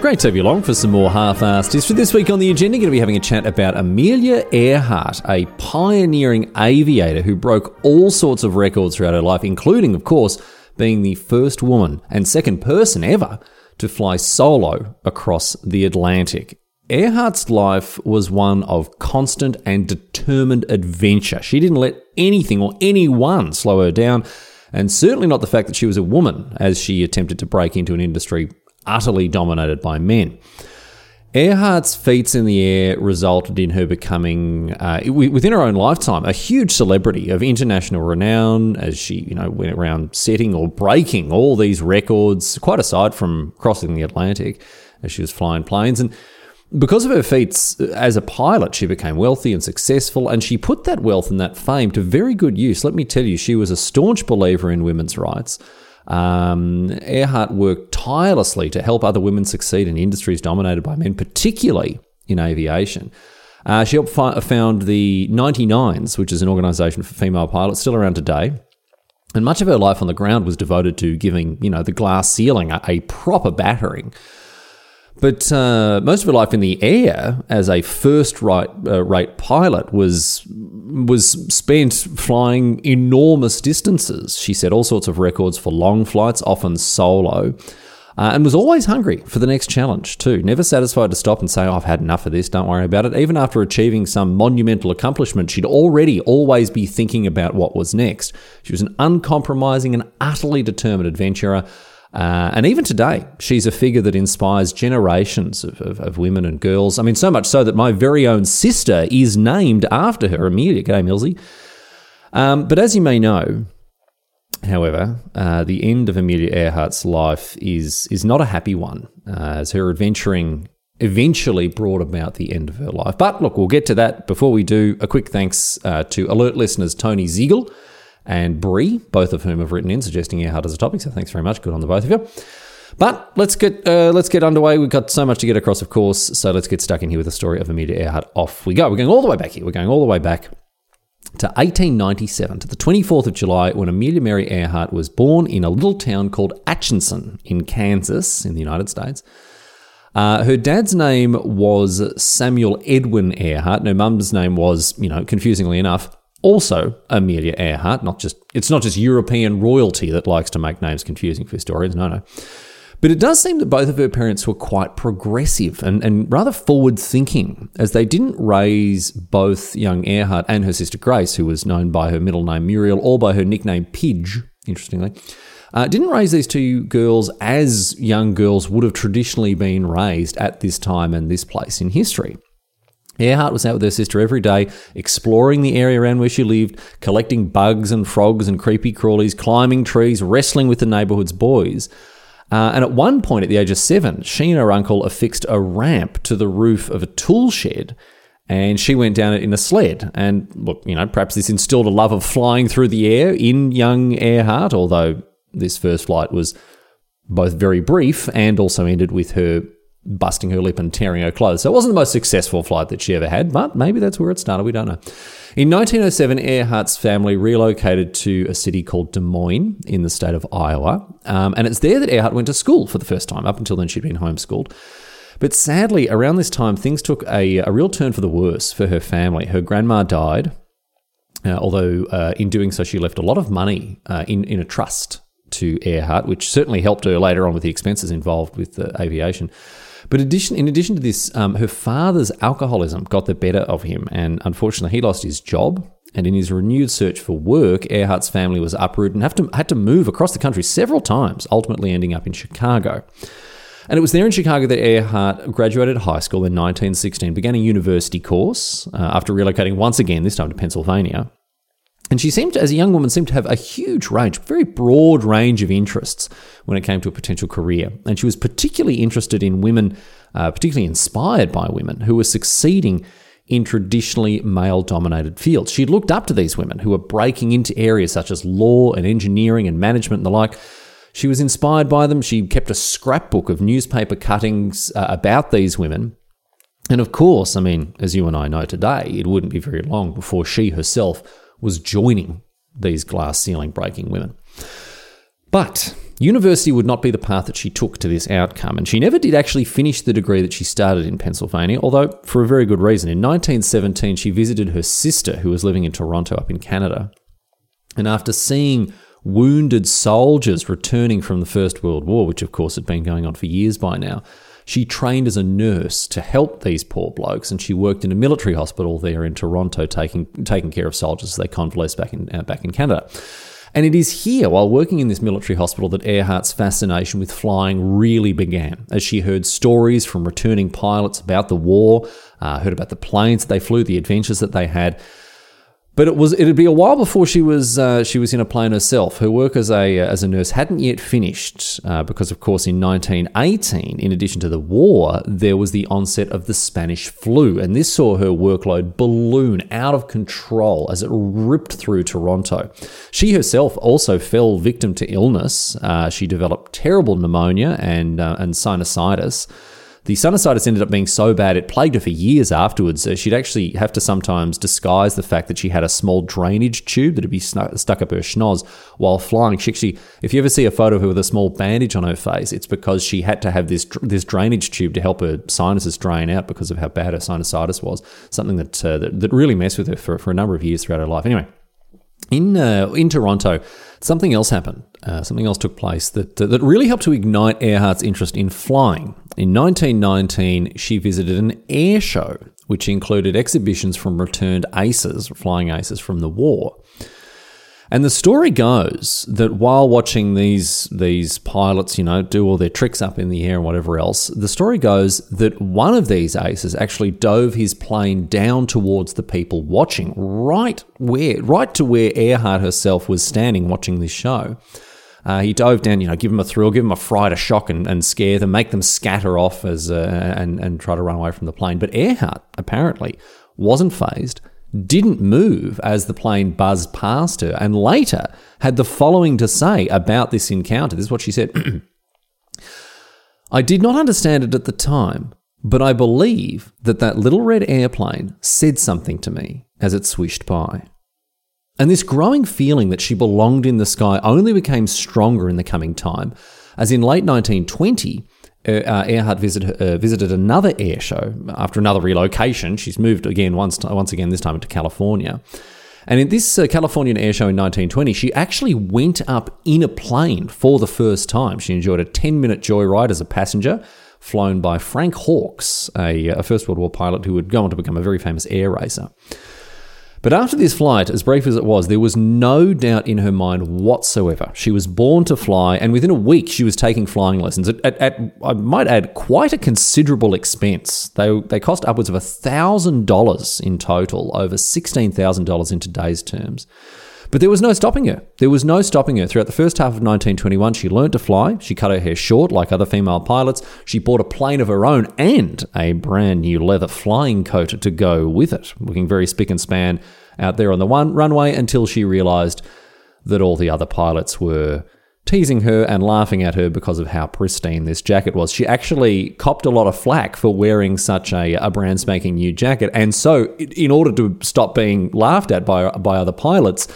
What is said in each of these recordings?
Great to have you along for some more half-assed history. This week on the agenda, going to be having a chat about Amelia Earhart, a pioneering aviator who broke all sorts of records throughout her life, including, of course, being the first woman and second person ever to fly solo across the Atlantic. Earhart's life was one of constant and determined adventure. She didn't let anything or anyone slow her down, and certainly not the fact that she was a woman as she attempted to break into an industry utterly dominated by men. Earhart's feats in the air resulted in her becoming, uh, within her own lifetime, a huge celebrity of international renown as she, you know, went around setting or breaking all these records, quite aside from crossing the Atlantic as she was flying planes. And because of her feats as a pilot, she became wealthy and successful, and she put that wealth and that fame to very good use. Let me tell you, she was a staunch believer in women's rights. Um, Earhart worked tirelessly to help other women succeed in industries dominated by men, particularly in aviation. Uh, she helped fi- found the 99s, which is an organisation for female pilots, still around today. And much of her life on the ground was devoted to giving, you know, the glass ceiling a, a proper battering. But uh, most of her life in the air as a first rate, uh, rate pilot was was spent flying enormous distances. She set all sorts of records for long flights, often solo, uh, and was always hungry for the next challenge too. Never satisfied to stop and say, oh, "I've had enough of this. Don't worry about it." Even after achieving some monumental accomplishment, she'd already always be thinking about what was next. She was an uncompromising and utterly determined adventurer. Uh, and even today, she's a figure that inspires generations of, of, of, women and girls. I mean, so much so that my very own sister is named after her, Amelia. G'day, Millsy. Um, but as you may know, however, uh, the end of Amelia Earhart's life is is not a happy one, uh, as her adventuring eventually brought about the end of her life. But look, we'll get to that. Before we do, a quick thanks uh, to alert listeners Tony Ziegel and Bree, both of whom have written in suggesting Earhart as a topic. So thanks very much. Good on the both of you. But let's get uh, let's get underway. We've got so much to get across, of course. So let's get stuck in here with the story of Amelia Earhart. Off we go. We're going all the way back here. We're going all the way back to 1897, to the 24th of July, when Amelia Mary Earhart was born in a little town called Atchison in Kansas, in the United States. Uh, her dad's name was Samuel Edwin Earhart, and her mum's name was, you know, confusingly enough, also Amelia Earhart. Not just it's not just European royalty that likes to make names confusing for historians. No, no. But it does seem that both of her parents were quite progressive and, and rather forward thinking, as they didn't raise both young Earhart and her sister Grace, who was known by her middle name Muriel or by her nickname Pidge, interestingly. Uh, didn't raise these two girls as young girls would have traditionally been raised at this time and this place in history. Earhart was out with her sister every day, exploring the area around where she lived, collecting bugs and frogs and creepy crawlies, climbing trees, wrestling with the neighbourhood's boys. Uh, and at one point, at the age of seven, she and her uncle affixed a ramp to the roof of a tool shed, and she went down it in a sled. And look, you know, perhaps this instilled a love of flying through the air in young Earhart, although this first flight was both very brief and also ended with her busting her lip and tearing her clothes. So it wasn't the most successful flight that she ever had, but maybe that's where it started. We don't know. In 1907, Earhart's family relocated to a city called Des Moines in the state of Iowa. Um, and it's there that Earhart went to school for the first time. Up until then, she'd been homeschooled. But sadly, around this time, things took a, a real turn for the worse for her family. Her grandma died, uh, although uh, in doing so, she left a lot of money uh, in, in a trust to Earhart, which certainly helped her later on with the expenses involved with the aviation. But addition, in addition to this, um, her father's alcoholism got the better of him, and unfortunately, he lost his job. And in his renewed search for work, Earhart's family was uprooted and have to, had to move across the country several times, ultimately ending up in Chicago. And it was there in Chicago that Earhart graduated high school in 1916, began a university course uh, after relocating once again, this time to Pennsylvania. And she seemed, as a young woman, seemed to have a huge range, very broad range of interests when it came to a potential career. And she was particularly interested in women, uh, particularly inspired by women who were succeeding in traditionally male dominated fields. She looked up to these women who were breaking into areas such as law and engineering and management and the like. She was inspired by them. She kept a scrapbook of newspaper cuttings uh, about these women. And of course, I mean, as you and I know today, it wouldn't be very long before she herself was joining these glass ceiling breaking women. But university would not be the path that she took to this outcome, and she never did actually finish the degree that she started in Pennsylvania, although for a very good reason. In 1917, she visited her sister, who was living in Toronto up in Canada. And after seeing wounded soldiers returning from the First World War, which of course had been going on for years by now, she trained as a nurse to help these poor blokes, and she worked in a military hospital there in Toronto, taking taking care of soldiers as they convalesced back in uh, back in Canada. And it is here, while working in this military hospital, that Earhart's fascination with flying really began, as she heard stories from returning pilots about the war, uh, heard about the planes that they flew, the adventures that they had, but it was it'd be a while before she was uh, she was in a plane herself. Her work as a as a nurse hadn't yet finished uh, because, of course, in 1918, in addition to the war, there was the onset of the Spanish flu, and this saw her workload balloon out of control as it ripped through Toronto. She herself also fell victim to illness. Uh, she developed terrible pneumonia and uh, and sinusitis. The sinusitis ended up being so bad it plagued her for years afterwards. She'd actually have to sometimes disguise the fact that she had a small drainage tube that'd be stuck up her schnoz while flying. She actually, if you ever see a photo of her with a small bandage on her face, it's because she had to have this this drainage tube to help her sinuses drain out because of how bad her sinusitis was. Something that uh, that, that really messed with her for, for a number of years throughout her life. Anyway, in uh, in Toronto, something else happened. Uh, something else took place that uh, that really helped to ignite Earhart's interest in flying. In 1919, she visited an air show, which included exhibitions from returned aces, flying aces from the war. And the story goes that while watching these these pilots, you know, do all their tricks up in the air and whatever else, the story goes that one of these aces actually dove his plane down towards the people watching, right where, right to where Earhart herself was standing watching this show. Uh, he dove down, you know, give them a thrill, give them a fright, a shock, and, and scare them, make them scatter off as uh, and and try to run away from the plane. But Earhart apparently wasn't phased, didn't move as the plane buzzed past her, and later had the following to say about this encounter. This is what she said. I did not understand it at the time, but I believe that that little red airplane said something to me as it swished by. And this growing feeling that she belonged in the sky only became stronger in the coming time, as in late 1920, uh, uh, Earhart visit, uh, visited another air show after another relocation. She's moved again once, once again, this time into California. And in this uh, Californian air show in 1920, she actually went up in a plane for the first time. She enjoyed a 10 minute joyride as a passenger, flown by Frank Hawks, a, a First World War pilot who would go on to become a very famous air racer. But after this flight, as brief as it was, there was no doubt in her mind whatsoever. She was born to fly, and within a week, she was taking flying lessons at, at, at I might add, quite a considerable expense. They, they cost upwards of $1,000 in total, over $16,000 in today's terms. But there was no stopping her. There was no stopping her. Throughout the first half of 1921, she learned to fly. She cut her hair short like other female pilots. She bought a plane of her own and a brand new leather flying coat to go with it, looking very spick and span out there on the one runway until she realized that all the other pilots were teasing her and laughing at her because of how pristine this jacket was. She actually copped a lot of flack for wearing such a, a brand spanking new jacket. And so, in order to stop being laughed at by, by other pilots,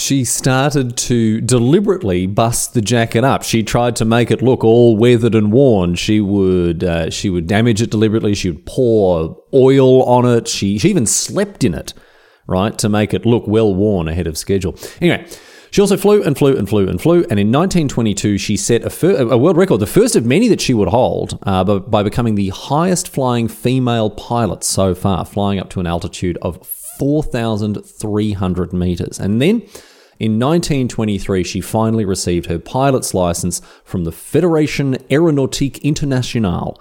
she started to deliberately bust the jacket up. She tried to make it look all weathered and worn. She would uh, she would damage it deliberately. She would pour oil on it. She she even slept in it, right, to make it look well worn ahead of schedule. Anyway. She also flew and flew and flew and flew, and in 1922 she set a, fir- a world record, the first of many that she would hold, uh, by, by becoming the highest flying female pilot so far, flying up to an altitude of 4,300 meters. And then in 1923, she finally received her pilot's license from the Fédération Aéronautique Internationale,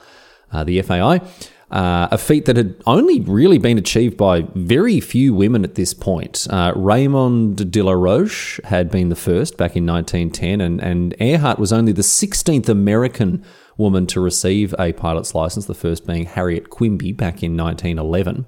uh, the FAI. Uh, a feat that had only really been achieved by very few women at this point. Uh, Raymonde de la Roche had been the first back in 1910, and, and Earhart was only the 16th American woman to receive a pilot's license, the first being Harriet Quimby back in 1911.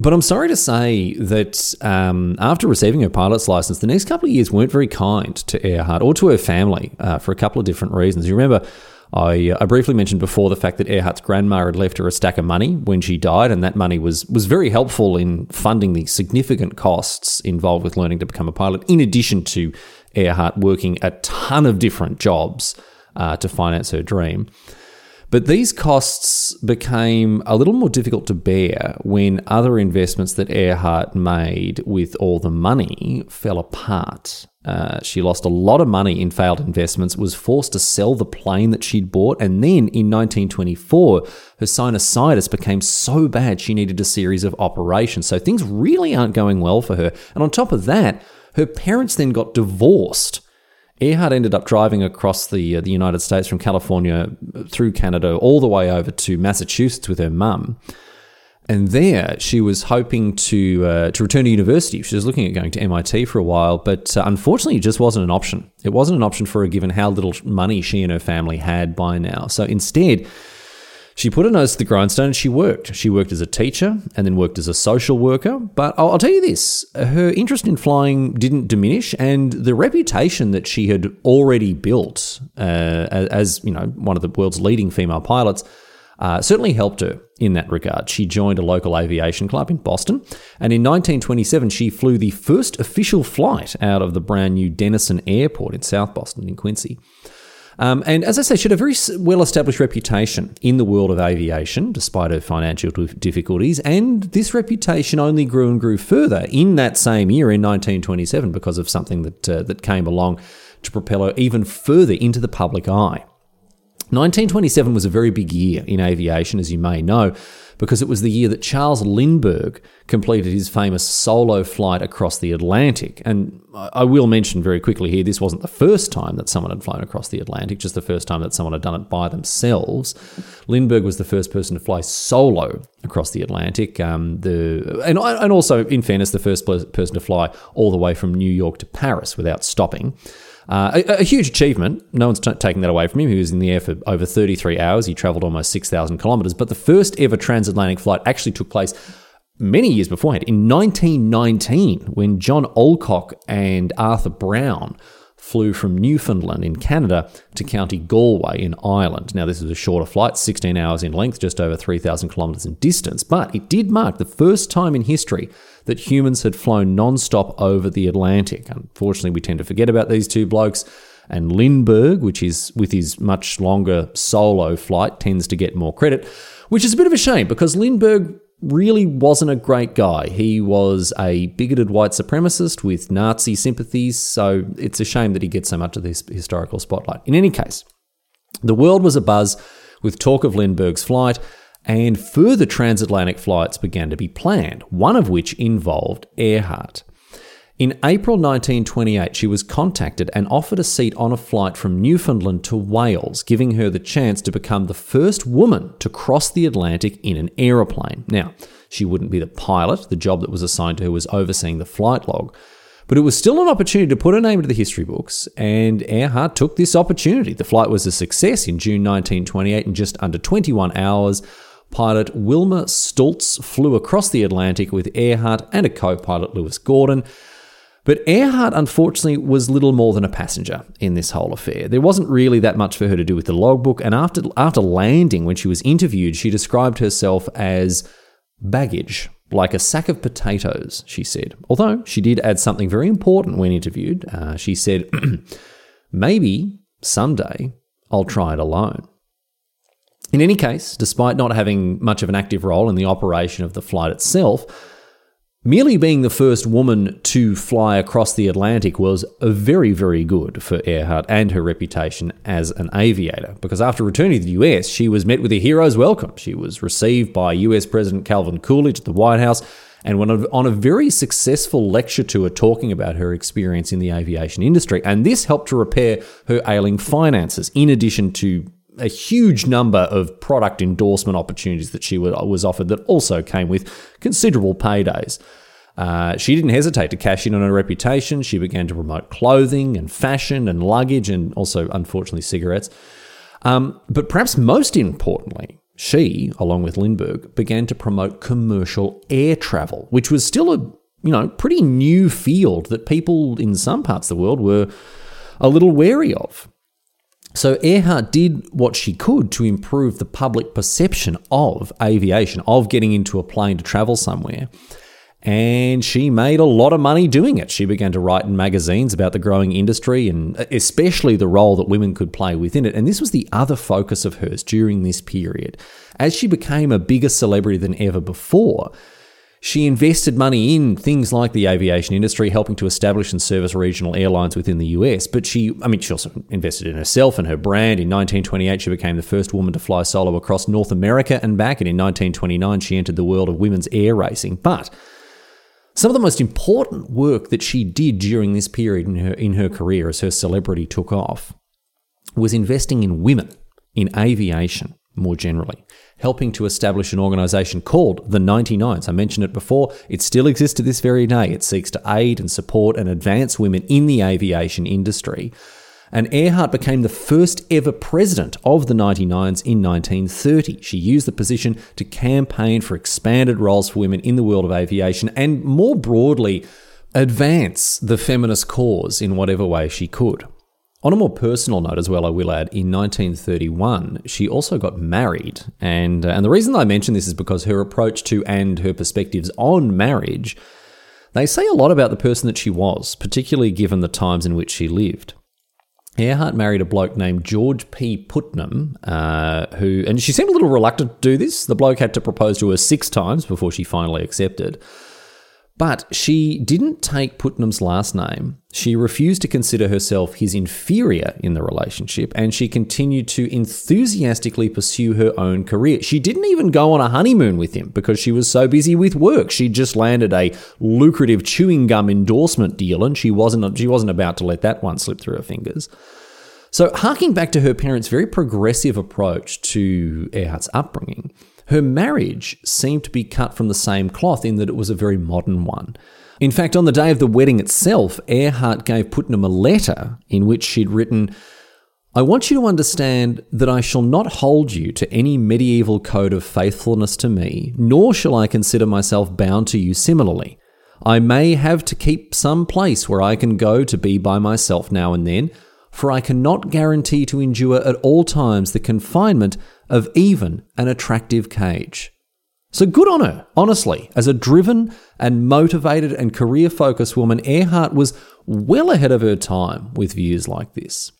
But I'm sorry to say that um, after receiving her pilot's license, the next couple of years weren't very kind to Earhart or to her family uh, for a couple of different reasons. You remember I, I briefly mentioned before the fact that Earhart's grandma had left her a stack of money when she died, and that money was was very helpful in funding the significant costs involved with learning to become a pilot. In addition to Earhart working a ton of different jobs uh, to finance her dream. But these costs became a little more difficult to bear when other investments that Earhart made with all the money fell apart. Uh, she lost a lot of money in failed investments, was forced to sell the plane that she'd bought, and then in 1924, her sinusitis became so bad she needed a series of operations. So things really aren't going well for her. And on top of that, her parents then got divorced. Earhart ended up driving across the uh, the United States from California through Canada all the way over to Massachusetts with her mum. And there, she was hoping to uh, to return to university. She was looking at going to MIT for a while, but uh, unfortunately, it just wasn't an option. It wasn't an option for her, given how little money she and her family had by now. So instead, she put her nose to the grindstone and she worked. She worked as a teacher and then worked as a social worker. But I'll, I'll tell you this: her interest in flying didn't diminish, and the reputation that she had already built uh, as you know one of the world's leading female pilots uh, certainly helped her in that regard. She joined a local aviation club in Boston, and in 1927 she flew the first official flight out of the brand new Dennison Airport in South Boston in Quincy. Um, and as I say, she had a very well established reputation in the world of aviation, despite her financial difficulties. And this reputation only grew and grew further in that same year, in 1927, because of something that, uh, that came along to propel her even further into the public eye. 1927 was a very big year in aviation, as you may know, because it was the year that Charles Lindbergh completed his famous solo flight across the Atlantic. And I will mention very quickly here this wasn't the first time that someone had flown across the Atlantic, just the first time that someone had done it by themselves. Lindbergh was the first person to fly solo across the Atlantic. Um, the and, and also, in fairness, the first person to fly all the way from New York to Paris without stopping. Uh, a, a, huge achievement. No one's t- taking that away from him. He was in the air for over 33 hours. He traveled almost 6,000 kilometers. But the first ever transatlantic flight actually took place many years beforehand in 1919 when John Alcock and Arthur Brown flew from Newfoundland in Canada to County Galway in Ireland. Now, this was a shorter flight, 16 hours in length, just over 3,000 kilometres in distance, but it did mark the first time in history that humans had flown non stop over the Atlantic. Unfortunately, we tend to forget about these two blokes. And Lindbergh, which is with his much longer solo flight, tends to get more credit, which is a bit of a shame because Lindbergh really wasn't a great guy. He was a bigoted white supremacist with Nazi sympathies, so it's a shame that he gets so much of this historical spotlight. In any case, the world was abuzz with talk of Lindbergh's flight, and further transatlantic flights began to be planned, one of which involved Earhart. In April 1928, she was contacted and offered a seat on a flight from Newfoundland to Wales, giving her the chance to become the first woman to cross the Atlantic in an aeroplane. Now, she wouldn't be the pilot, the job that was assigned to her was overseeing the flight log. But it was still an opportunity to put her name into the history books, and Earhart took this opportunity. The flight was a success in June 1928 in just under 21 hours. Pilot Wilmer Stultz flew across the Atlantic with Earhart and a co pilot Louis Gordon. But Earhart, unfortunately, was little more than a passenger in this whole affair. There wasn't really that much for her to do with the logbook, and after, after landing, when she was interviewed, she described herself as baggage, like a sack of potatoes, she said. Although she did add something very important when interviewed. Uh, she said, Maybe someday I'll try it alone. In any case, despite not having much of an active role in the operation of the flight itself, merely being the first woman to fly across the Atlantic was a very, very good for Earhart and her reputation as an aviator. Because after returning to the US, she was met with a hero's welcome. She was received by US President Calvin Coolidge at the White House and went on a very successful lecture tour talking about her experience in the aviation industry. And this helped to repair her ailing finances, in addition to a huge number of product endorsement opportunities that she was offered that also came with considerable paydays. Uh, she didn't hesitate to cash in on her reputation. She began to promote clothing and fashion and luggage and also, unfortunately, cigarettes. Um, but perhaps most importantly, she, along with Lindbergh, began to promote commercial air travel, which was still a you know pretty new field that people in some parts of the world were a little wary of. So Earhart did what she could to improve the public perception of aviation, of getting into a plane to travel somewhere. And she made a lot of money doing it. She began to write in magazines about the growing industry and uh, especially the role that women could play within it. And this was the other focus of hers during this period. As she became a bigger celebrity than ever before, she invested money in things like the aviation industry, helping to establish and service regional airlines within the US. But she, I mean, she also invested in herself and her brand. In 1928, she became the first woman to fly solo across North America and back. And in 1929, she entered the world of women's air racing. But some of the most important work that she did during this period in her, in her career as her celebrity took off was investing in women in aviation more generally helping to establish an organisation called the 99s. I mentioned it before. It still exists to this very day. It seeks to aid and support and advance women in the aviation industry. And Earhart became the first ever president of the 99s in 1930. She used the position to campaign for expanded roles for women in the world of aviation and more broadly, advance the feminist cause in whatever way she could. On a more personal note as well, I will add, in 1931, she also got married. And, uh, and the reason I mention this is because her approach to and her perspectives on marriage, they say a lot about the person that she was, particularly given the times in which she lived. Earhart married a bloke named George P. Putnam, uh, who, and she seemed a little reluctant to do this. The bloke had to propose to her six times before she finally accepted. But she didn't take Putnam's last name. She refused to consider herself his inferior in the relationship, and she continued to enthusiastically pursue her own career. She didn't even go on a honeymoon with him because she was so busy with work. She just landed a lucrative chewing gum endorsement deal, and she wasn't she wasn't about to let that one slip through her fingers. So, harking back to her parents' very progressive approach to Earhart's upbringing, her marriage seemed to be cut from the same cloth in that it was a very modern one. In fact, on the day of the wedding itself, Earhart gave Putnam a letter in which she'd written, I want you to understand that I shall not hold you to any medieval code of faithfulness to me, nor shall I consider myself bound to you similarly. I may have to keep some place where I can go to be by myself now and then, for I cannot guarantee to endure at all times the confinement of even an attractive cage. So good on her, honestly. As a driven and motivated and career focused woman, Earhart was well ahead of her time with views like this.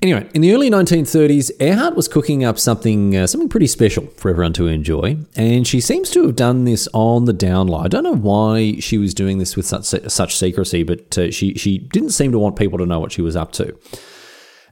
Anyway, in the early 1930s, Earhart was cooking up something uh, something pretty special for everyone to enjoy, and she seems to have done this on the down low. I don't know why she was doing this with such such secrecy, but uh, she she didn't seem to want people to know what she was up to.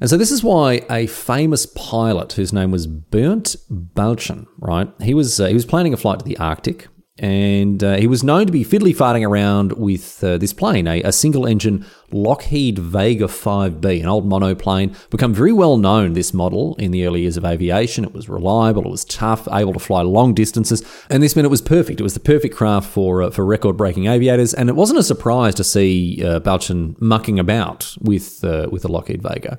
And so this is why a famous pilot whose name was Bernt Balchen, right? He was uh, he was planning a flight to the Arctic, and uh, he was known to be fiddly farting around with uh, this plane, a, a single engine Lockheed Vega 5B, an old monoplane, become very well known, this model, in the early years of aviation. It was reliable, it was tough, able to fly long distances, and this meant it was perfect. It was the perfect craft for, uh, for record breaking aviators, and it wasn't a surprise to see uh, mucking about with, uh, with the Lockheed Vega.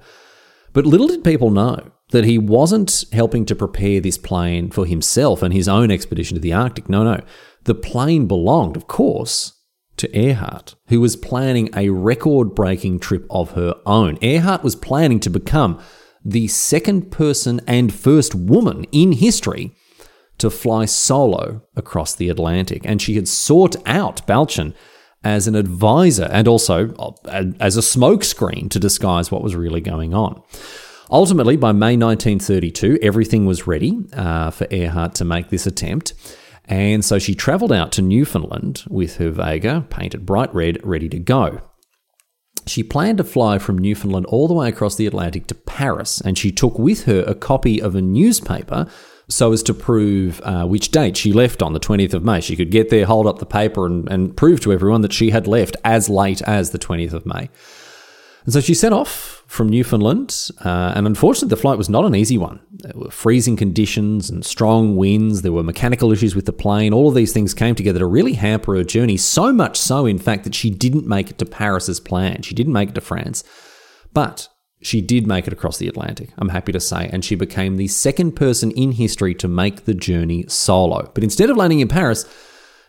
But little did people know that he wasn't helping to prepare this plane for himself and his own expedition to the Arctic. No, no. The plane belonged, of course, to Earhart, who was planning a record breaking trip of her own. Earhart was planning to become the second person and first woman in history to fly solo across the Atlantic. And she had sought out Balchen as an advisor and also uh, as a smokescreen to disguise what was really going on. Ultimately, by May 1932, everything was ready uh, for Earhart to make this attempt. And so she travelled out to Newfoundland with her Vega painted bright red, ready to go. She planned to fly from Newfoundland all the way across the Atlantic to Paris, and she took with her a copy of a newspaper so as to prove uh, which date she left on the 20th of May. She could get there, hold up the paper, and, and prove to everyone that she had left as late as the 20th of May. And so she set off from Newfoundland, uh, and unfortunately, the flight was not an easy one. There were freezing conditions and strong winds. There were mechanical issues with the plane. All of these things came together to really hamper her journey. So much so, in fact, that she didn't make it to Paris as planned. She didn't make it to France. But she did make it across the Atlantic, I'm happy to say, and she became the second person in history to make the journey solo. But instead of landing in Paris,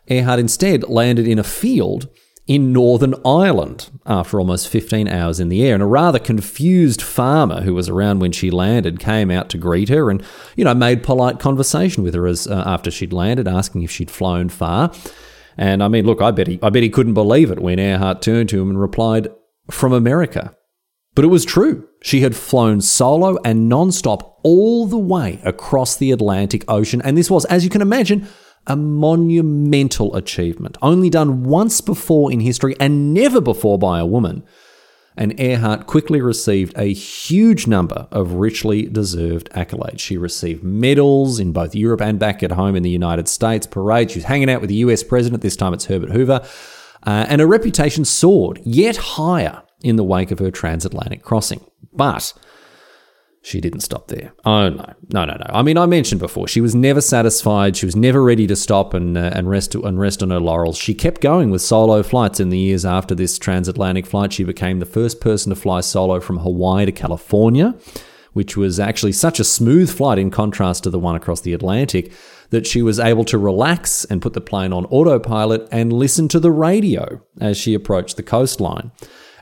Earhart instead landed in a field in Northern Ireland after almost 15 hours in the air. And a rather confused farmer who was around when she landed came out to greet her and, you know, made polite conversation with her as uh, after she'd landed, asking if she'd flown far. And I mean, look, I bet he, I bet he couldn't believe it when Earhart turned to him and replied, "From America." But it was true. She had flown solo and non-stop all the way across the Atlantic Ocean, and this was, as you can imagine, a monumental achievement, only done once before in history and never before by a woman. And Earhart quickly received a huge number of richly deserved accolades. She received medals in both Europe and back at home in the United States, parades. She was hanging out with the US president, this time it's Herbert Hoover, uh, and her reputation soared yet higher in the wake of her transatlantic crossing. But she didn't stop there. Oh no, no, no, no. I mean, I mentioned before she was never satisfied. She was never ready to stop and uh, and rest and rest on her laurels. She kept going with solo flights. In the years after this transatlantic flight, she became the first person to fly solo from Hawaii to California, which was actually such a smooth flight in contrast to the one across the Atlantic that she was able to relax and put the plane on autopilot and listen to the radio as she approached the coastline.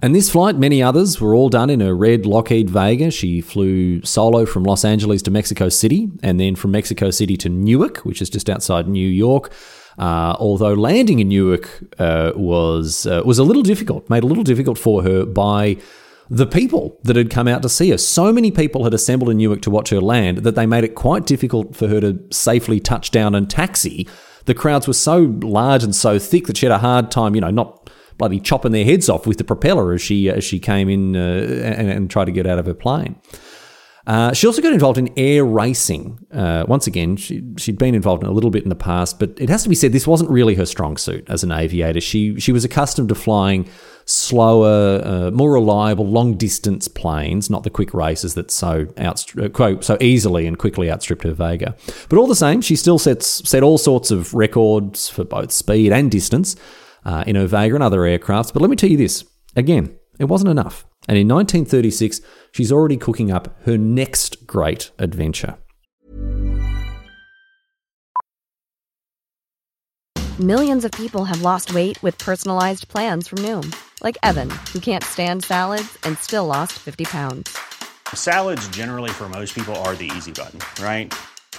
And this flight, many others, were all done in a red Lockheed Vega. She flew solo from Los Angeles to Mexico City and then from Mexico City to Newark, which is just outside New York. Uh, although landing in Newark uh, was uh, was a little difficult, made a little difficult for her by the people that had come out to see her. So many people had assembled in Newark to watch her land that they made it quite difficult for her to safely touch down and taxi. The crowds were so large and so thick that she had a hard time, you know, not bloody chopping their heads off with the propeller as she as she came in uh, and, and, tried to get out of her plane. Uh, she also got involved in air racing. Uh, once again, she, she'd been involved in a little bit in the past, but it has to be said this wasn't really her strong suit as an aviator. She she was accustomed to flying slower, uh, more reliable, long distance planes, not the quick races that so outstri- uh, so easily and quickly outstripped her Vega. But all the same, she still sets set all sorts of records for both speed and distance uh, in her Vega and other aircrafts. But let me tell you this again, it wasn't enough. And in 1936, she's already cooking up her next great adventure. Millions of people have lost weight with personalized plans from Noom, like Evan, who can't stand salads and still lost 50 pounds. Salads, generally, for most people, are the easy button, right?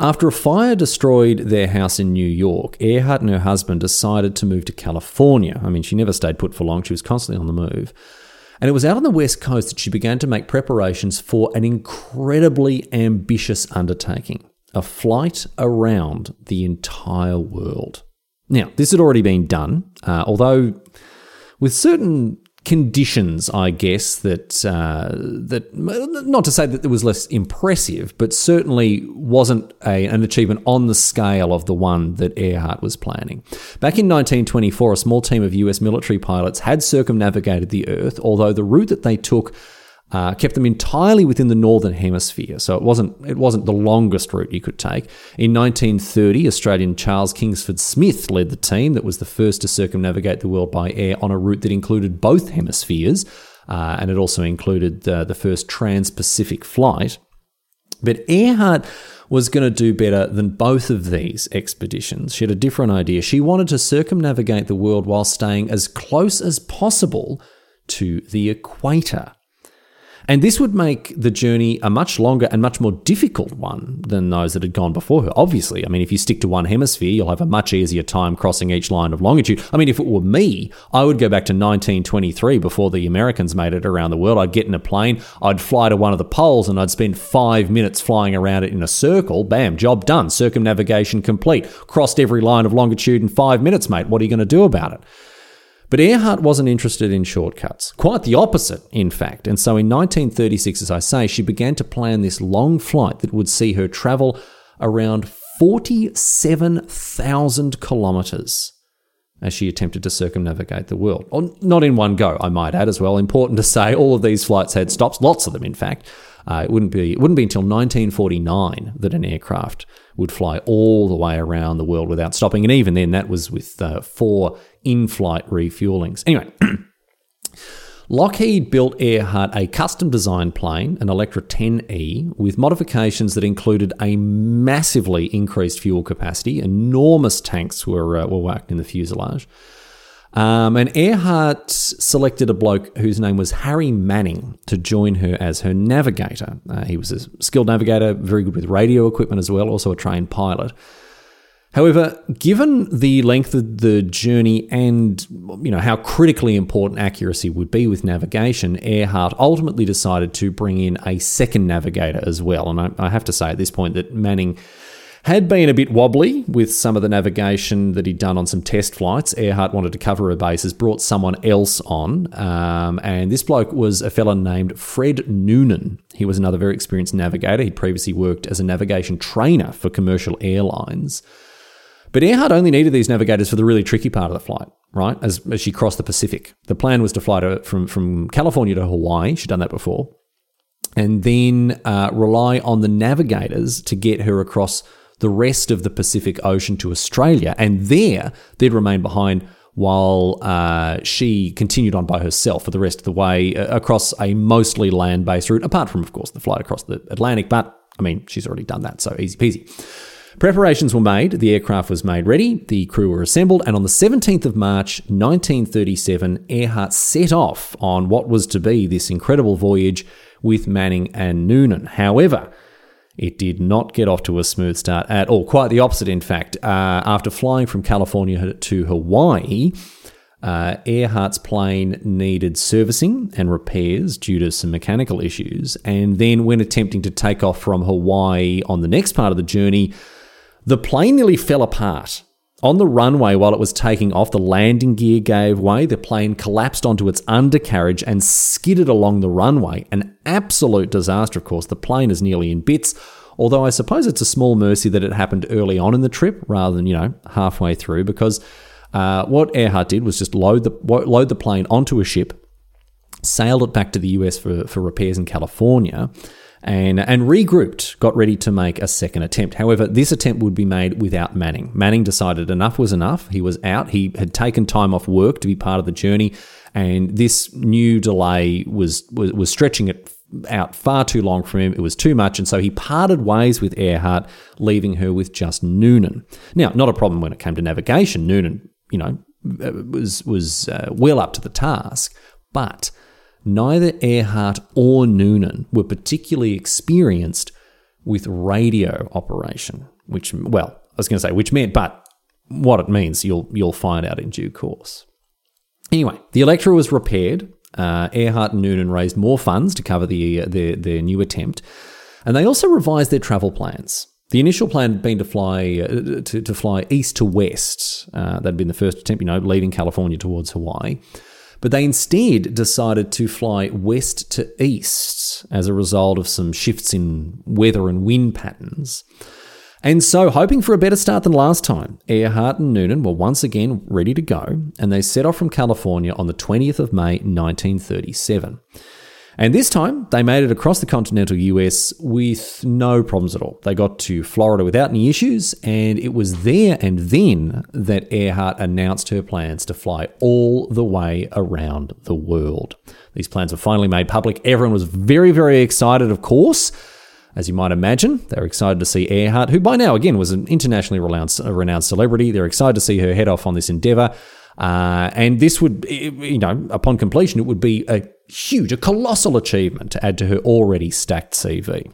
After a fire destroyed their house in New York, Earhart and her husband decided to move to California. I mean, she never stayed put for long, she was constantly on the move. And it was out on the west coast that she began to make preparations for an incredibly ambitious undertaking a flight around the entire world. Now, this had already been done, uh, although with certain conditions, I guess that uh, that not to say that it was less impressive, but certainly wasn't a, an achievement on the scale of the one that Earhart was planning. Back in 1924, a small team of U.S. military pilots had circumnavigated the Earth, although the route that they took uh, kept them entirely within the northern hemisphere. So it wasn't it wasn't the longest route you could take. In 1930, Australian Charles Kingsford Smith led the team that was the first to circumnavigate the world by air on a route that included both hemispheres, uh, and it also included uh, the first trans-Pacific flight. But Earhart was going to do better than both of these expeditions. She had a different idea. She wanted to circumnavigate the world while staying as close as possible to the equator. And this would make the journey a much longer and much more difficult one than those that had gone before her. Obviously, I mean, if you stick to one hemisphere, you'll have a much easier time crossing each line of longitude. I mean, if it were me, I would go back to 1923 before the Americans made it around the world. I'd get in a plane, I'd fly to one of the poles, and I'd spend five minutes flying around it in a circle. Bam, job done. Circumnavigation complete. Crossed every line of longitude in five minutes, mate. What are you going to do about it? But Earhart wasn't interested in shortcuts. Quite the opposite, in fact. And so in 1936, as I say, she began to plan this long flight that would see her travel around 47,000 kilometres as she attempted to circumnavigate the world. Or not in one go, I might add as well. Important to say, all of these flights had stops, lots of them, in fact. Uh, it wouldn't be it wouldn't be until 1949 that an aircraft would fly all the way around the world without stopping, and even then, that was with uh, four in-flight refuelings. Anyway. Lockheed built Earhart a custom designed plane, an Electra 10E, with modifications that included a massively increased fuel capacity. Enormous tanks were, uh, were whacked in the fuselage. Um, and Earhart selected a bloke whose name was Harry Manning to join her as her navigator. Uh, he was a skilled navigator, very good with radio equipment as well, also a trained pilot. However, given the length of the journey and you know how critically important accuracy would be with navigation, Earhart ultimately decided to bring in a second navigator as well. And I, I have to say at this point that Manning had been a bit wobbly with some of the navigation that he'd done on some test flights. Earhart wanted to cover her bases, brought someone else on, um, and this bloke was a fellow named Fred Noonan. He was another very experienced navigator. He'd previously worked as a navigation trainer for commercial airlines. But Earhart only needed these navigators for the really tricky part of the flight, right? As, as she crossed the Pacific. The plan was to fly to, from, from California to Hawaii. She'd done that before. And then uh, rely on the navigators to get her across the rest of the Pacific Ocean to Australia, and there they'd remain behind while uh, she continued on by herself for the rest of the way uh, across a mostly land based route, apart from, of course, the flight across the Atlantic. But I mean, she's already done that, so easy peasy. Preparations were made, the aircraft was made ready, the crew were assembled, and on the 17th of March 1937, Earhart set off on what was to be this incredible voyage with Manning and Noonan. However, it did not get off to a smooth start at all. Quite the opposite, in fact. Uh, after flying from California to Hawaii, uh, Earhart's plane needed servicing and repairs due to some mechanical issues. And then, when attempting to take off from Hawaii on the next part of the journey, the plane nearly fell apart. On the runway, while it was taking off, the landing gear gave way. The plane collapsed onto its undercarriage and skidded along the runway. An absolute disaster, of course. The plane is nearly in bits. Although I suppose it's a small mercy that it happened early on in the trip rather than, you know, halfway through, because uh, what Earhart did was just load the, load the plane onto a ship, sailed it back to the US for, for repairs in California and, and regrouped, got ready to make a second attempt. However, this attempt would be made without Manning. Manning decided enough was enough. He was out. He had taken time off work to be part of the journey, and this new delay was, was, was stretching it out far too long for him. It was too much, and so he parted ways with Earhart, leaving her with just Noonan. Now, not a problem when it came to navigation. Noonan, you know, was was uh, well up to the task, but neither Earhart or Noonan were particularly experienced with radio operation, which, well, I was going to say which meant, but what it means you'll you'll find out in due course. Anyway, the Electra was repaired, uh, Earhart and Noonan raised more funds to cover the, uh, their, their new attempt, and they also revised their travel plans. The initial plan had been to fly uh, to, to fly east to west. Uh, that'd been the first attempt, you know, leaving California towards Hawaii. But they instead decided to fly west to east as a result of some shifts in weather and wind patterns. And so, hoping for a better start than last time, Earhart and Noonan were once again ready to go, and they set off from California on the 20th of May 1937. And this time, they made it across the continental US with no problems at all. They got to Florida without any issues, and it was there and then that Earhart announced her plans to fly all the way around the world. These plans were finally made public. Everyone was very, very excited, of course. As you might imagine, they were excited to see Earhart, who by now, again, was an internationally renowned, renowned celebrity. They're excited to see her head off on this endeavor. Uh, and this would, you know, upon completion, it would be a huge, a colossal achievement to add to her already stacked CV.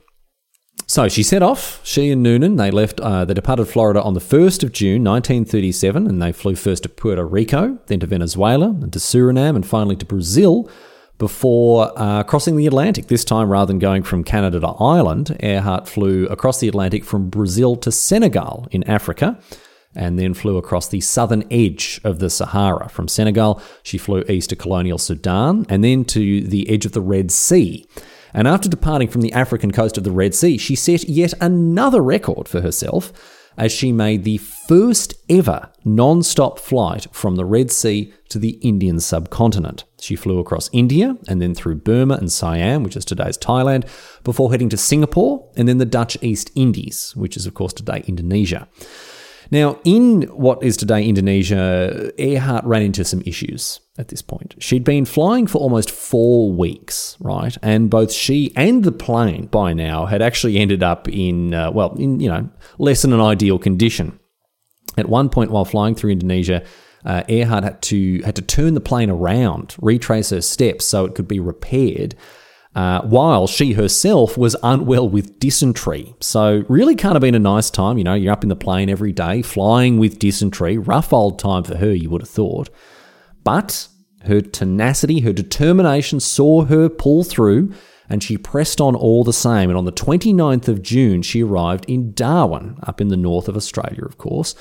So she set off, she and Noonan, they left, uh, they departed Florida on the 1st of June 1937, and they flew first to Puerto Rico, then to Venezuela, and to Suriname, and finally to Brazil before uh, crossing the Atlantic. This time, rather than going from Canada to Ireland, Earhart flew across the Atlantic from Brazil to Senegal in Africa and then flew across the southern edge of the Sahara. From Senegal, she flew east to colonial Sudan and then to the edge of the Red Sea. And after departing from the African coast of the Red Sea, she set yet another record for herself as she made the first ever non stop flight from the Red Sea to the Indian subcontinent. She flew across India and then through Burma and Siam, which is today's Thailand, before heading to Singapore and then the Dutch East Indies, which is, of course, today Indonesia. Now, in what is today Indonesia, Earhart ran into some issues at this point. She'd been flying for almost four weeks, right? And both she and the plane by now had actually ended up in, uh, well, in, you know, less than an ideal condition. At one point while flying through Indonesia, uh, Earhart had to had to turn the plane around, retrace her steps so it could be repaired uh, while she herself was unwell with dysentery. So, really kind of been a nice time. You know, you're up in the plane every day, flying with dysentery. Rough old time for her, you would have thought. But her tenacity, her determination saw her pull through, and she pressed on all the same. And on the 29th of June, she arrived in Darwin, up in the north of Australia, of course.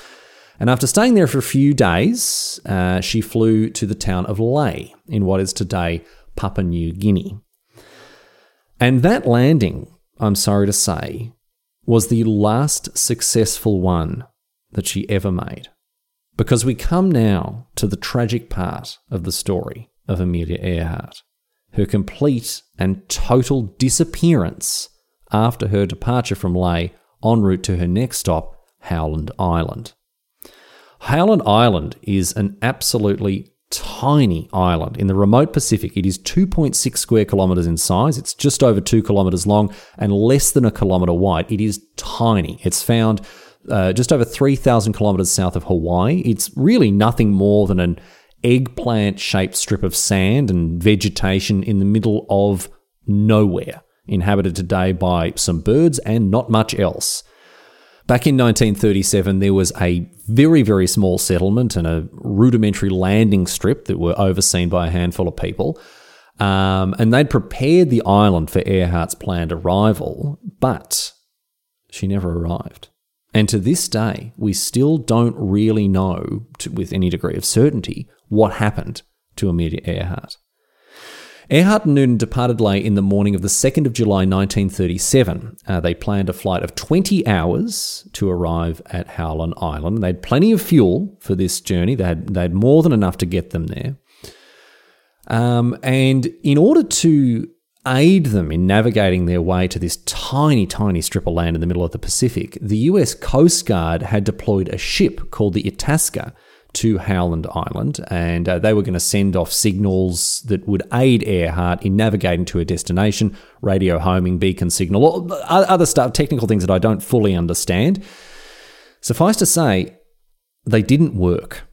And after staying there for a few days, uh, she flew to the town of Lae in what is today Papua New Guinea. And that landing, I'm sorry to say, was the last successful one that she ever made. Because we come now to the tragic part of the story of Amelia Earhart, her complete and total disappearance after her departure from Lae en route to her next stop, Howland Island. Howland Island is an absolutely tiny island in the remote Pacific. It is 2.6 square kilometers in size. It's just over two kilometers long and less than a kilometer wide. It is tiny. It's found uh, just over 3,000 kilometers south of Hawaii. It's really nothing more than an eggplant shaped strip of sand and vegetation in the middle of nowhere, inhabited today by some birds and not much else. Back in 1937, there was a very, very small settlement and a rudimentary landing strip that were overseen by a handful of people. Um, and they'd prepared the island for Earhart's planned arrival, but she never arrived. And to this day, we still don't really know to, with any degree of certainty what happened to Amelia Earhart. Earhart and Noonan departed Lae in the morning of the 2nd of July 1937. Uh, they planned a flight of 20 hours to arrive at Howland Island. They had plenty of fuel for this journey, they had, they had more than enough to get them there. Um, and in order to aid them in navigating their way to this tiny, tiny strip of land in the middle of the Pacific, the US Coast Guard had deployed a ship called the Itasca to Howland Island, and uh, they were going to send off signals that would aid Earhart in navigating to a destination, radio homing, beacon signal, or other stuff, technical things that I don't fully understand. Suffice to say, they didn't work.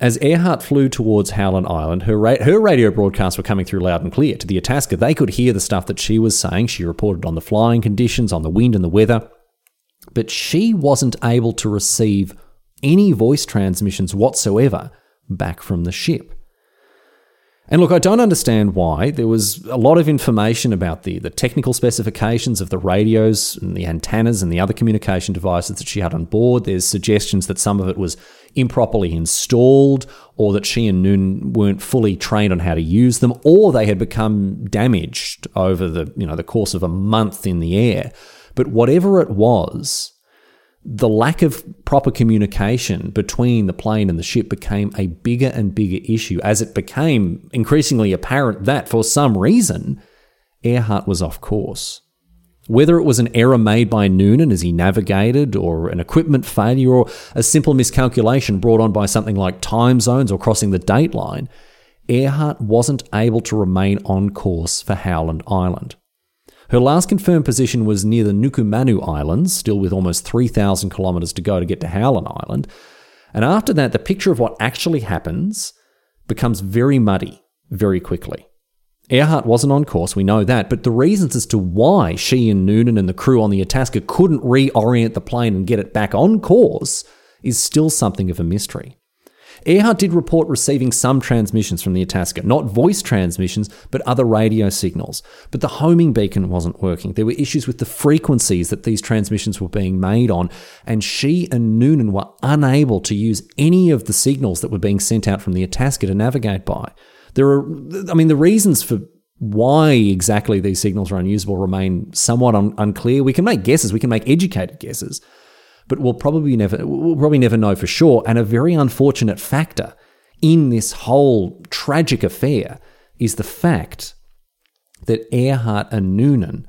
As Earhart flew towards Howland Island, her, ra- her radio broadcasts were coming through loud and clear. To the Itasca, they could hear the stuff that she was saying. She reported on the flying conditions, on the wind and the weather. But she wasn't able to receive any voice transmissions whatsoever back from the ship. And look, I don't understand why. There was a lot of information about the, the technical specifications of the radios and the antennas and the other communication devices that she had on board. There's suggestions that some of it was improperly installed or that she and Noon weren't fully trained on how to use them or they had become damaged over the, you know, the course of a month in the air. But whatever it was, the lack of proper communication between the plane and the ship became a bigger and bigger issue as it became increasingly apparent that, for some reason, Earhart was off course. Whether it was an error made by Noonan as he navigated, or an equipment failure, or a simple miscalculation brought on by something like time zones or crossing the date line, Earhart wasn't able to remain on course for Howland Island. Her last confirmed position was near the Nukumanu Islands, still with almost 3,000 kilometres to go to get to Howland Island. And after that, the picture of what actually happens becomes very muddy very quickly. Earhart wasn't on course, we know that, but the reasons as to why she and Noonan and the crew on the Itasca couldn't reorient the plane and get it back on course is still something of a mystery. Earhart did report receiving some transmissions from the Itasca, not voice transmissions, but other radio signals. But the homing beacon wasn't working. There were issues with the frequencies that these transmissions were being made on, and she and Noonan were unable to use any of the signals that were being sent out from the Itasca to navigate by. There are, I mean, the reasons for why exactly these signals are unusable remain somewhat un- unclear. We can make guesses, we can make educated guesses but we'll probably never we'll probably never know for sure. And a very unfortunate factor in this whole tragic affair is the fact that Earhart and Noonan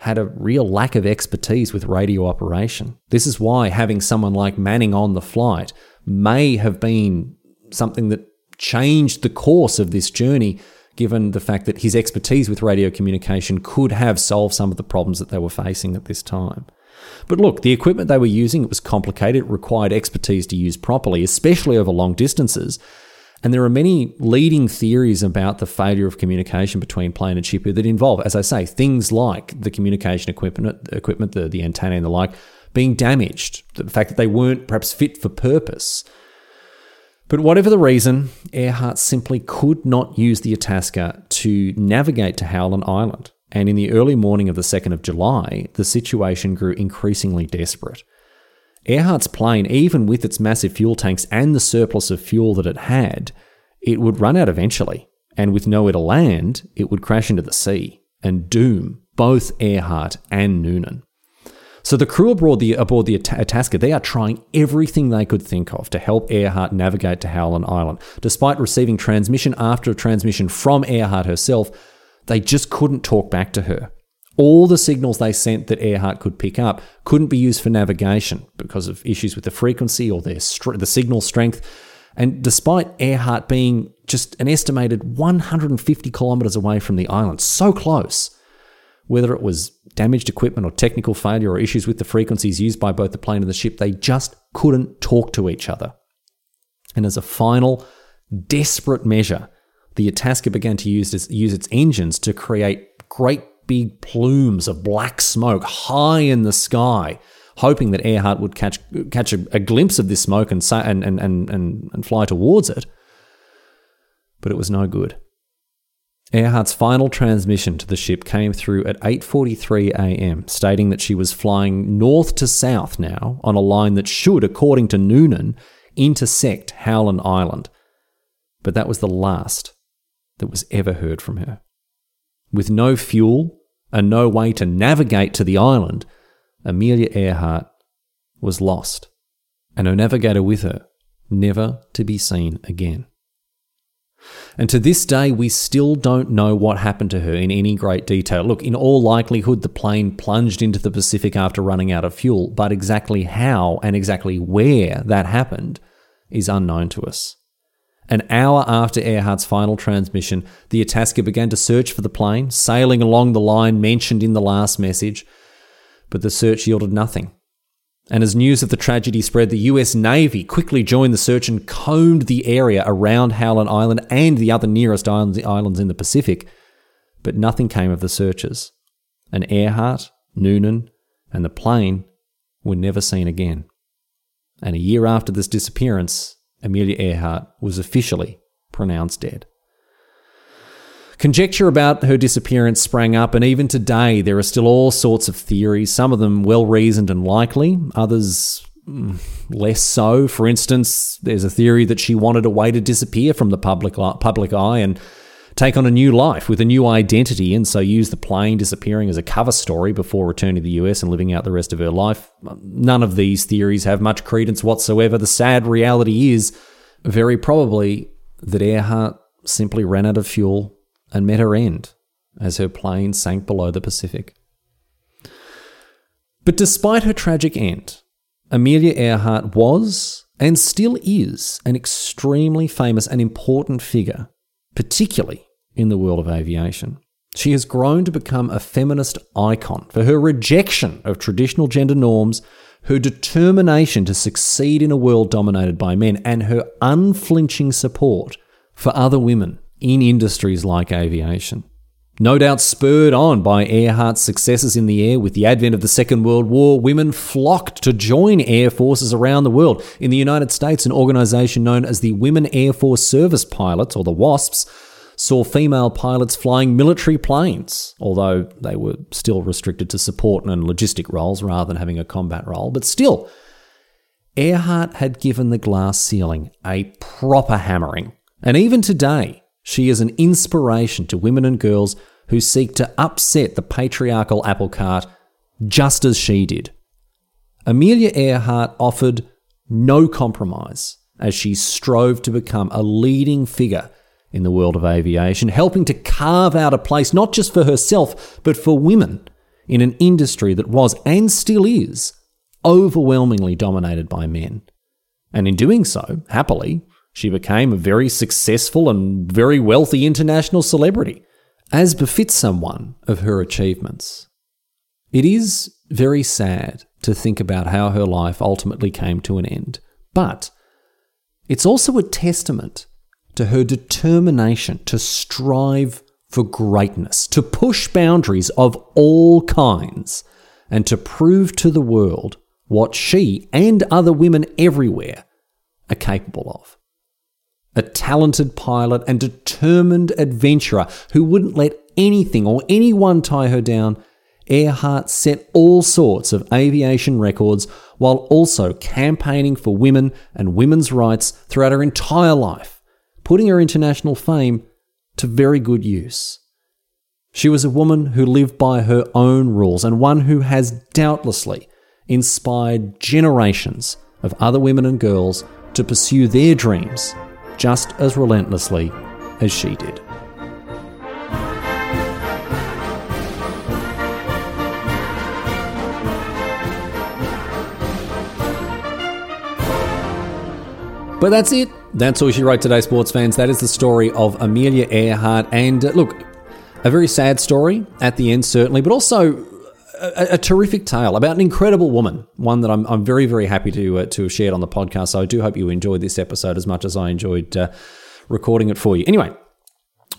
had a real lack of expertise with radio operation. This is why having someone like Manning on the flight may have been something that changed the course of this journey, given the fact that his expertise with radio communication could have solved some of the problems that they were facing at this time. But look, the equipment they were using, it was complicated, it required expertise to use properly, especially over long distances. And there are many leading theories about the failure of communication between plane and ship that involve, as I say, things like the communication equipment, equipment, the, the antenna and the like, being damaged, the fact that they weren't perhaps fit for purpose. But whatever the reason, Earhart simply could not use the Itasca to navigate to Howland Island and in the early morning of the 2nd of July, the situation grew increasingly desperate. Earhart's plane, even with its massive fuel tanks and the surplus of fuel that it had, it would run out eventually, and with nowhere to land, it would crash into the sea and doom both Earhart and Noonan. So the crew aboard the, aboard the Itasca, they are trying everything they could think of to help Earhart navigate to Howland Island. Despite receiving transmission after transmission from Earhart herself, they just couldn't talk back to her. All the signals they sent that Earhart could pick up couldn't be used for navigation because of issues with the frequency or their the signal strength. And despite Earhart being just an estimated 150 kilometres away from the island, so close, whether it was damaged equipment or technical failure or issues with the frequencies used by both the plane and the ship, they just couldn't talk to each other. And as a final, desperate measure, the Itasca began to use its, use its engines to create great big plumes of black smoke high in the sky, hoping that Earhart would catch catch a, a glimpse of this smoke and, and, and, and, and fly towards it. But it was no good. Earhart's final transmission to the ship came through at 8:43 a.m., stating that she was flying north to south now on a line that should, according to Noonan, intersect Howland Island. But that was the last that was ever heard from her. With no fuel and no way to navigate to the island, Amelia Earhart was lost, and her navigator with her, never to be seen again. And to this day, we still don't know what happened to her in any great detail. Look, in all likelihood, the plane plunged into the Pacific after running out of fuel, but exactly how and exactly where that happened is unknown to us. An hour after Earhart's final transmission, the Itasca began to search for the plane, sailing along the line mentioned in the last message, but the search yielded nothing. And as news of the tragedy spread, the US Navy quickly joined the search and combed the area around Howland Island and the other nearest islands in the Pacific. But nothing came of the searches. And Earhart, Noonan, and the plane were never seen again. And a year after this disappearance, Amelia Earhart was officially pronounced dead. Conjecture about her disappearance sprang up, and even today there are still all sorts of theories, some of them well reasoned and likely, others mm, less so. For instance, there's a theory that she wanted a way to disappear from the public, public eye and take on a new life with a new identity, and so use the plane disappearing as a cover story before returning to the US and living out the rest of her life. None of these theories have much credence whatsoever. The sad reality is, very probably, that Earhart simply ran out of fuel and met her end as her plane sank below the Pacific. But despite her tragic end, Amelia Earhart was and still is an extremely famous and important figure, particularly in the world of aviation. She has grown to become a feminist icon for her rejection of traditional gender norms, her determination to succeed in a world dominated by men, and her unflinching support for other women in industries like aviation. No doubt spurred on by Earhart's successes in the air with the advent of the Second World War, women flocked to join air forces around the world. In the United States, an organization known as the Women Air Force Service Pilots, or the WASPs, saw female pilots flying military planes, although they were still restricted to support and logistic roles rather than having a combat role. But still, Earhart had given the glass ceiling a proper hammering. And even today, she is an inspiration to women and girls who seek to upset the patriarchal apple cart just as she did. Amelia Earhart offered no compromise as she strove to become a leading figure in the world of aviation, helping to carve out a place not just for herself, but for women in an industry that was and still is overwhelmingly dominated by men. And in doing so, happily, she became a very successful and very wealthy international celebrity, as befits someone of her achievements. It is very sad to think about how her life ultimately came to an end, but it's also a testament to her determination to strive for greatness, to push boundaries of all kinds, and to prove to the world what she and other women everywhere are capable of a talented pilot and determined adventurer who wouldn't let anything or anyone tie her down, Earhart set all sorts of aviation records while also campaigning for women and women's rights throughout her entire life, putting her international fame to very good use. She was a woman who lived by her own rules and one who has doubtlessly inspired generations of other women and girls to pursue their dreams just as relentlessly as she did. But that's it. That's all she wrote today, sports fans. That is the story of Amelia Earhart. And uh, look, a very sad story at the end, certainly, but also a, a, terrific tale about an incredible woman, one that I'm, I'm very, very happy to, uh, to have shared on the podcast. So I do hope you enjoyed this episode as much as I enjoyed uh, recording it for you. Anyway,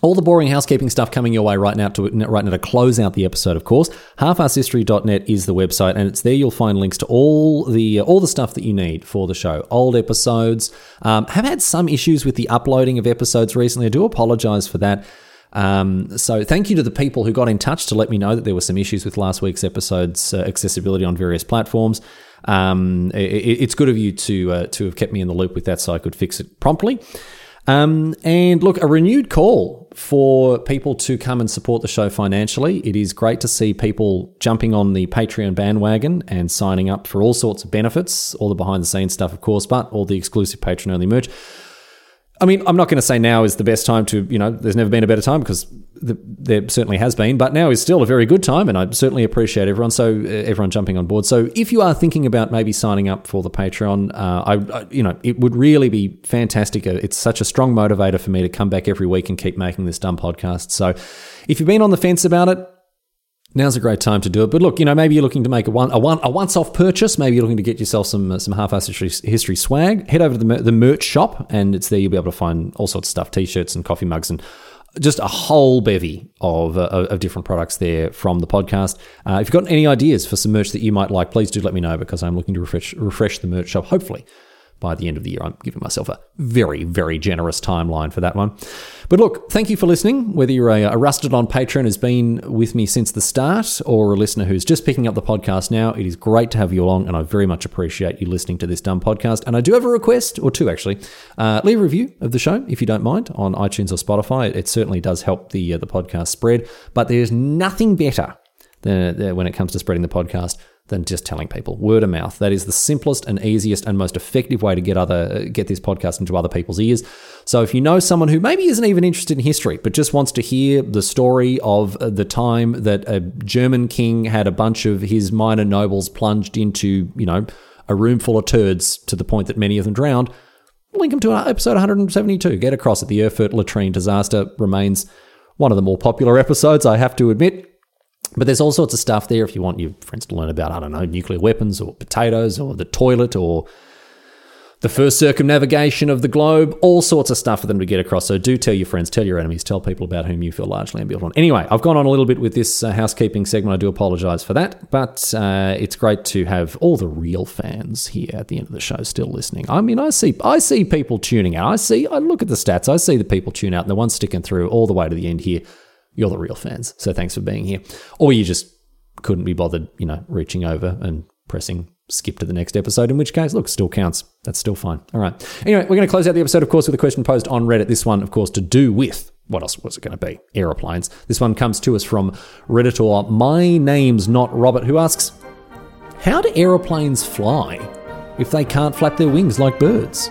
all the boring housekeeping stuff coming your way right now to right now to close out the episode. Of course, halfarsedhistory.net is the website, and it's there you'll find links to all the uh, all the stuff that you need for the show. Old episodes um, have had some issues with the uploading of episodes recently. I do apologise for that. Um, so thank you to the people who got in touch to let me know that there were some issues with last week's episode's uh, accessibility on various platforms. Um, it, it's good of you to uh, to have kept me in the loop with that, so I could fix it promptly. Um, and look, a renewed call for people to come and support the show financially. It is great to see people jumping on the Patreon bandwagon and signing up for all sorts of benefits, all the behind the scenes stuff, of course, but all the exclusive Patreon only merch. I mean, I'm not going to say now is the best time to, you know, there's never been a better time because the, there certainly has been, but now is still a very good time, and I certainly appreciate everyone. So uh, everyone jumping on board. So if you are thinking about maybe signing up for the Patreon, uh, I, I, you know, it would really be fantastic. Uh, it's such a strong motivator for me to come back every week and keep making this dumb podcast. So if you've been on the fence about it, now's a great time to do it. But look, you know, maybe you're looking to make a one a one a once off purchase. Maybe you're looking to get yourself some uh, some Half-Arsed History, history swag. Head over to the the merch shop, and it's there. You'll be able to find all sorts of stuff: t-shirts and coffee mugs and. Just a whole bevy of, uh, of different products there from the podcast. Uh, if you've got any ideas for some merch that you might like, please do let me know because I'm looking to refresh refresh the merch shop. Hopefully, by the end of the year. I'm giving myself a very, very generous timeline for that one. But look, thank you for listening. Whether you're a, a rusted on patron has been with me since the start, or a listener who's just picking up the podcast now, it is great to have you along, and I very much appreciate you listening to this dumb podcast. And I do have a request, or two actually. Uh, leave a review of the show if you don't mind on iTunes or Spotify. It certainly does help the uh, the podcast spread. But there's nothing better than, than when it comes to spreading the podcast than just telling people word of mouth. That is the simplest and easiest and most effective way to get other get this podcast into other people's ears. So if you know someone who maybe isn't even interested in history but just wants to hear the story of uh, the time that a German king had a bunch of his minor nobles plunged into, you know, a room full of turds to the point that many of them drowned, link them to episode 172. Get across it. The Erfurt latrine disaster remains one of the more popular episodes, I have to admit. But there's all sorts of stuff there if you want your friends to learn about, I don't know, nuclear weapons or potatoes or the toilet or the first circumnavigation of the globe, all sorts of stuff for them to get across. So do tell your friends, tell your enemies, tell people about whom you feel largely ambivalent. Anyway, I've gone on a little bit with this uh, housekeeping segment. I do apologize for that, but uh, it's great to have all the real fans here at the end of the show still listening. I mean, I see, I see people tuning out. I see, I look at the stats. I see the people tune out, and the ones sticking through all the way to the end here you're the real fans. So thanks for being here. Or you just couldn't be bothered, you know, reaching over and pressing skip to the next episode, in which case, look, still counts. That's still fine. All right. Anyway, we're going to close out the episode, of course, with a question posed on Reddit. This one, of course, to do with what else was it going to be? Aeroplanes. This one comes to us from Redditor My Name's Not Robert, who asks, How do aeroplanes fly if they can't flap their wings like birds?